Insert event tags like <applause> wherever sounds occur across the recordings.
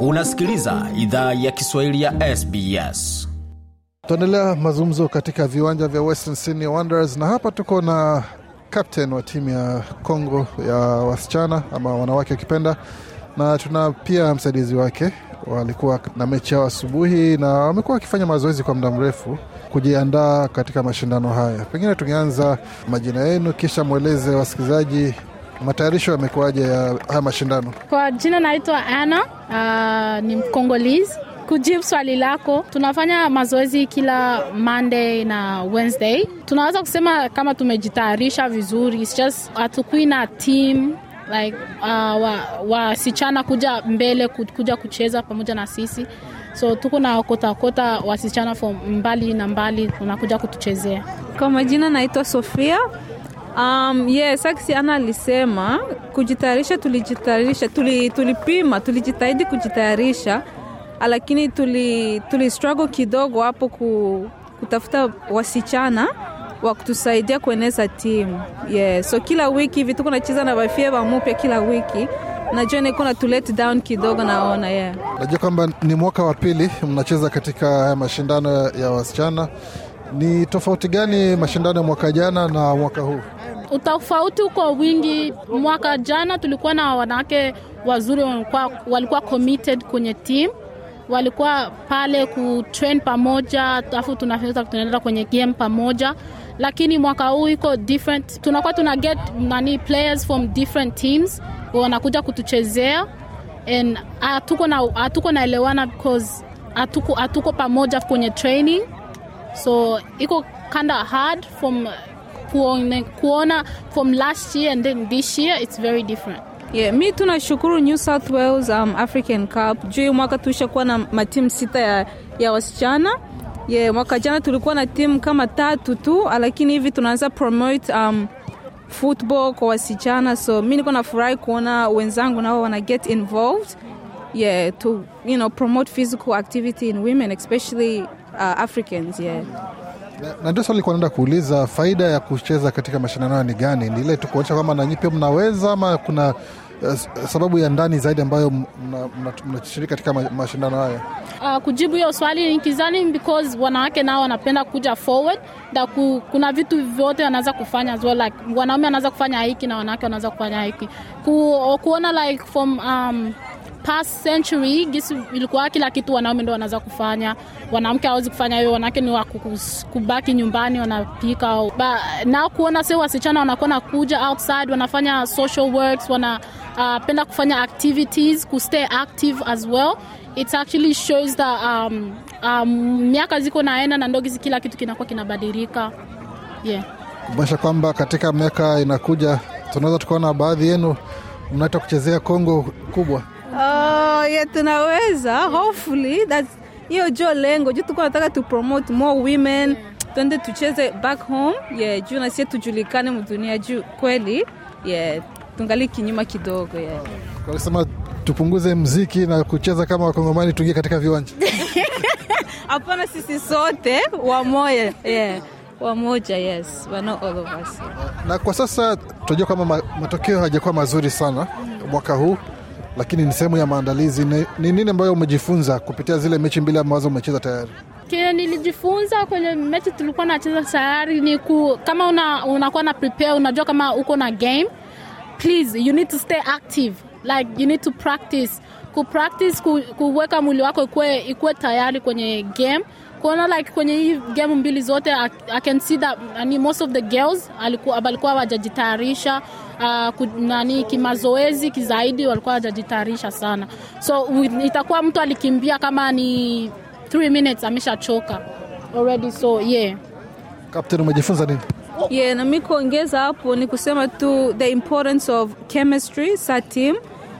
Unasikiliza idhaa ya Kiswahili ya SBS. Tuendelea mazungumzo katika viwanja vya Western Sydney Wanderers, na hapa tuko na captain wa timu ya Congo ya wasichana ama wanawake wakipenda, na tuna pia msaidizi wake. Walikuwa na mechi yao asubuhi na wamekuwa wakifanya mazoezi kwa muda mrefu kujiandaa katika mashindano haya. Pengine tungeanza majina yenu, kisha mweleze wasikilizaji matayarisho yamekuwaje ya haya mashindano. Kwa jina naitwa Anna, uh, ni Mkongolese. Kujibu swali lako, tunafanya mazoezi kila Monday na Wednesday. Tunaweza kusema kama tumejitayarisha vizuri, it's just hatukui na team like uh, wasichana wa kuja mbele kuja kucheza pamoja na sisi, so tuko na kotakota wasichana from mbali na mbali wanakuja kutuchezea. Kwa majina naitwa Sofia. Um, yes, Aksiana alisema kujitayarisha, tulijitayarisha, tuli, tulipima, tulijitahidi kujitayarisha, lakini tuli, tuli struggle kidogo hapo ku, kutafuta wasichana wa kutusaidia kueneza timu yeah. So kila wiki hivi tuko nacheza na wafie wa mupya kila wiki, najua niko na tu let down kidogo, naona yeah. Najua kwamba ni mwaka wa pili mnacheza katika haya mashindano ya wasichana. Ni tofauti gani mashindano ya mwaka jana na mwaka huu? Utofauti uko wingi. Mwaka jana tulikuwa na wanawake wazuri, walikuwa, walikuwa committed kwenye team, walikuwa pale kutrain pamoja, alafu tunaweza tunaenda kwenye game pamoja, lakini mwaka huu iko different. Tunakuwa tuna get nani players from different teams wanakuja kutuchezea and hatuko na hatuko naelewana because hatuko hatuko pamoja kwenye training, so iko kinda hard from kuone, kuona from last year and then this year it's very different. Yeah, mi tunashukuru New South Wales um, African Cup. Juu mwaka tulishakuwa na matimu sita ya, ya wasichana. Yeah, mwaka jana tulikuwa na timu kama tatu tu, lakini hivi tunaanza promote um, football kwa wasichana, so mi niko nafurahi kuona wenzangu nao wana get involved. Yeah, to you know, promote physical activity in women especially uh, Africans yeah na ndio swali naenda kuuliza, faida ya kucheza katika mashindano hayo ni gani? Ni ile tu kuonyesha kwamba nanyi pia mnaweza, ama kuna uh, sababu ya ndani zaidi ambayo mnashiriki katika mashindano hayo? Uh, kujibu hiyo swali nikizani because wanawake nao wanapenda kuja forward na ku, kuna vitu vyote wanaweza kufanya as well, like wanaume wanaweza kufanya hiki na wanawake wanaweza kufanya hiki ku, kuona like from um, past century gisi ilikuwa kila kitu wanaume ndo wanaweza kufanya, wanamke hawezi kufanya hiyo. Wanawake ni wakubaki nyumbani wanapika, na kuona sio wasichana wanakuwa na kuja outside wanafanya social works, wanapenda uh, kufanya activities, ku stay active as well. It actually shows that um, um, miaka ziko naenda na ndo gisi kila kitu kinakuwa kinabadilika yeah. Kumaanisha kwamba katika miaka inakuja tunaweza tukaona baadhi yenu mnaita kuchezea Kongo kubwa. Yeah, tunaweza hopefully that's hiyo jo lengo juu tuko nataka tu promote more women twende tucheze back home yeah, juu nasie tujulikane mdunia juu kweli yeah, tungali kinyuma kidogo yeah. Walisema tupunguze mziki na kucheza kama wakongomani tuingie katika viwanja <laughs> hapana sisi sote wamoja yeah. wamoja yes We're not all of us na kwa sasa tunajua kwamba matokeo hayajakuwa mazuri sana mwaka huu lakini ni sehemu ya maandalizi. Ni nini ambayo umejifunza kupitia zile mechi mbili ambazo umecheza tayari? Kile nilijifunza kwenye mechi tulikuwa nacheza tayari ni ku, kama una, unakuwa na prepare, unajua kama uko na game, please you need to stay active like you need to practice ku practice ku, kuweka mwili wako ikuwe, ikuwe tayari kwenye game kuona like kwenye hii game mbili zote I, I can see that nani, most of the girls alikuwa walikuwa wajajitayarisha uh, nani kimazoezi kizaidi walikuwa wajajitayarisha sana, so itakuwa mtu alikimbia kama ni 3 minutes ameshachoka already, so yeah. Captain, umejifunza nini? Yeah, na mi kuongeza hapo ni kusema tu the importance of chemistry sa team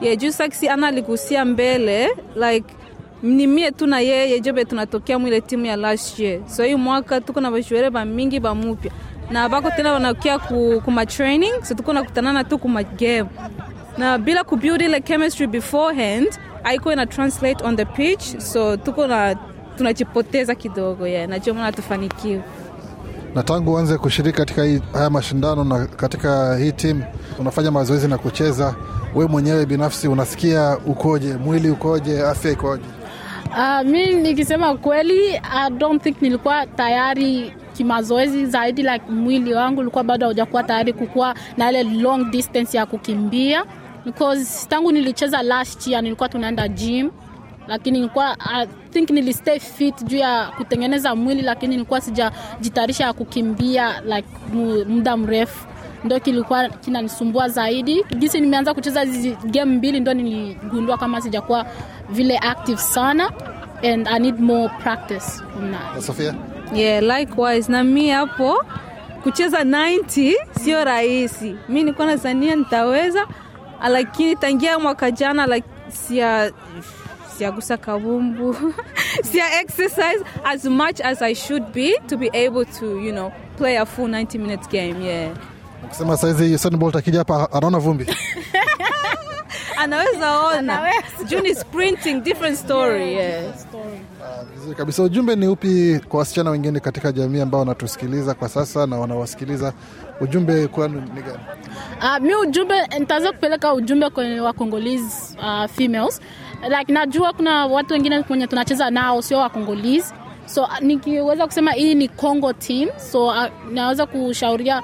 yeah, juu saksi ana aligusia mbele like ni mie tu na yeye jobe tunatokea mwile timu ya last year, so hii mwaka tuko na bashuere ba mupya. Na bako tena wanakia ku, kuma training so tuko nakutanana tu kuma game. Na bila kubuild ile chemistry beforehand aiko ina translate on the pitch, so tuko na tunajipoteza kidogo yeah, na ndio tufanikiwe. Na tangu uanze kushiriki katika haya mashindano na katika hii timu unafanya mazoezi na kucheza we mwenyewe binafsi unasikia ukoje, mwili ukoje, afya ikoje? Uh, mi nikisema kweli I don't think nilikuwa tayari kimazoezi zaidi like mwili wangu ulikuwa bado haujakuwa tayari kukuwa na ile long distance ya kukimbia. Because tangu nilicheza last year nilikuwa tunaenda gym lakini nilikuwa I think nilistay fit juu ya kutengeneza mwili lakini nilikuwa sijajitayarisha ya kukimbia like muda mrefu ndo kilikuwa kinanisumbua zaidi jinsi nimeanza kucheza hizi game mbili ndo niligundua kama sijakuwa vile active sana and i need more practice that. Sofia? yeah, likewise na mi hapo kucheza 90 sio rahisi mi nilikuwa nazania nitaweza lakini tangia mwaka jana like, sia siagusa kabumbu <laughs> sia exercise as much as i should be to be able to you know play a full 90 minute game yeah Ukisema saizi Usain Bolt akija hapa anaona vumbi <laughs> anaweza ona juu ni sprinting different story yeah. Vizuri kabisa. Ujumbe ni upi kwa wasichana wengine katika jamii ambao wanatusikiliza kwa sasa na wanawasikiliza? Ujumbe kwanu ni gani? Uh, mi ujumbe nitaweza kupeleka ujumbe kwenye wakongolese uh, females like najua kuna watu wengine kwenye tunacheza nao sio wakongolese so uh, nikiweza kusema hii ni congo team so uh, naweza kushauria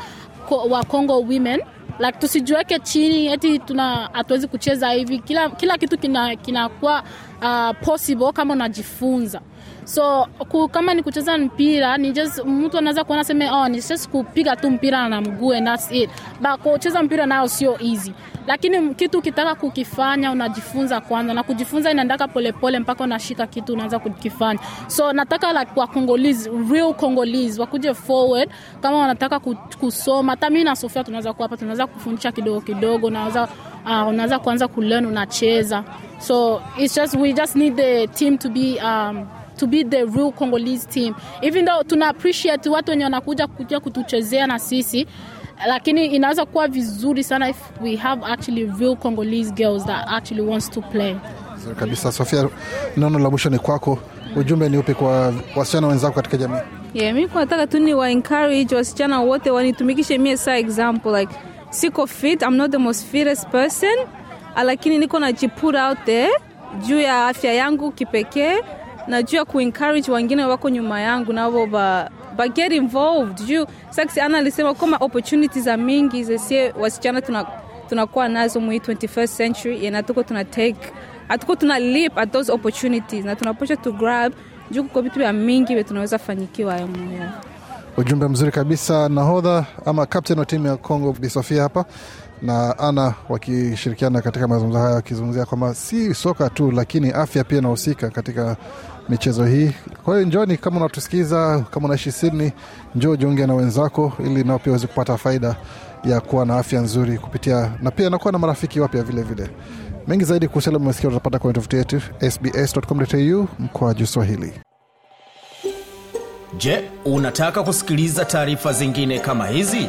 wa congo women. Like tusijiweke chini eti tuna hatuwezi kucheza hivi. Kila, kila kitu kinakuwa kina uh, possible kama unajifunza so ku, kama ni kucheza mpira ni just mtu anaweza kuona seme oh, ni just kupiga tu mpira na mguu and that's it. But kucheza mpira nayo sio easy. Lakini kitu ukitaka kukifanya unajifunza kwanza. Na kujifunza inaendaka polepole mpaka unashika kitu unaanza kukifanya. So nataka like wakongolizi real Congolese wakuje forward. Kama wanataka kusoma hata mi na Sofia tunaweza kuwa hapa tunaweza kufundisha kidogo kidogo unaweza uh, unaweza kuanza kulearn unacheza. So it's just we just need the team to be um, to be the real Congolese team even though tuna appreciate watu wenye wanakuja kuja kutuchezea na sisi lakini inaweza kuwa vizuri sana if we have actually real Congolese girls that actually wants to play kabisa. Sofia, neno la mwisho ni kwako. Ujumbe ni upi kwa wasichana wenzako katika jamii? yeah, mi nataka tu ni wa encourage wasichana wote wanitumikishe mie saa example like siko fit I'm not the most fittest person lakini niko na put out there juu ya afya yangu kipekee na juu ya kuencourage wengine wako nyuma yangu navo ba, ba get involved. Juu saksi ana alisema kama opportunities za mingi zesie wasichana tuna tunakuwa nazo mwi 21st century na tuko tuna take hatuko tuna leap at those opportunities na tunapasha to grab. Juu kuko vitu vya mingi vye tunaweza fanyikiwa hayo moyo. Ujumbe mzuri kabisa. Nahodha ama captain wa timu ya Congo Bi Sofia hapa na Ana wakishirikiana katika mazungumzo haya, wakizungumzia kwamba si soka tu, lakini afya pia inahusika katika michezo hii. Kwa hiyo njoni, kama unatusikiza, kama unaishi Sydney, njoo jiunge na wenzako, ili nao pia waweze kupata faida ya kuwa na afya nzuri kupitia na pia nakuwa na marafiki wapya vile vile. Mengi zaidi kuhusu yale umesikia utapata kwenye tovuti yetu sbs.com.au mkoa Swahili. Je, unataka kusikiliza taarifa zingine kama hizi?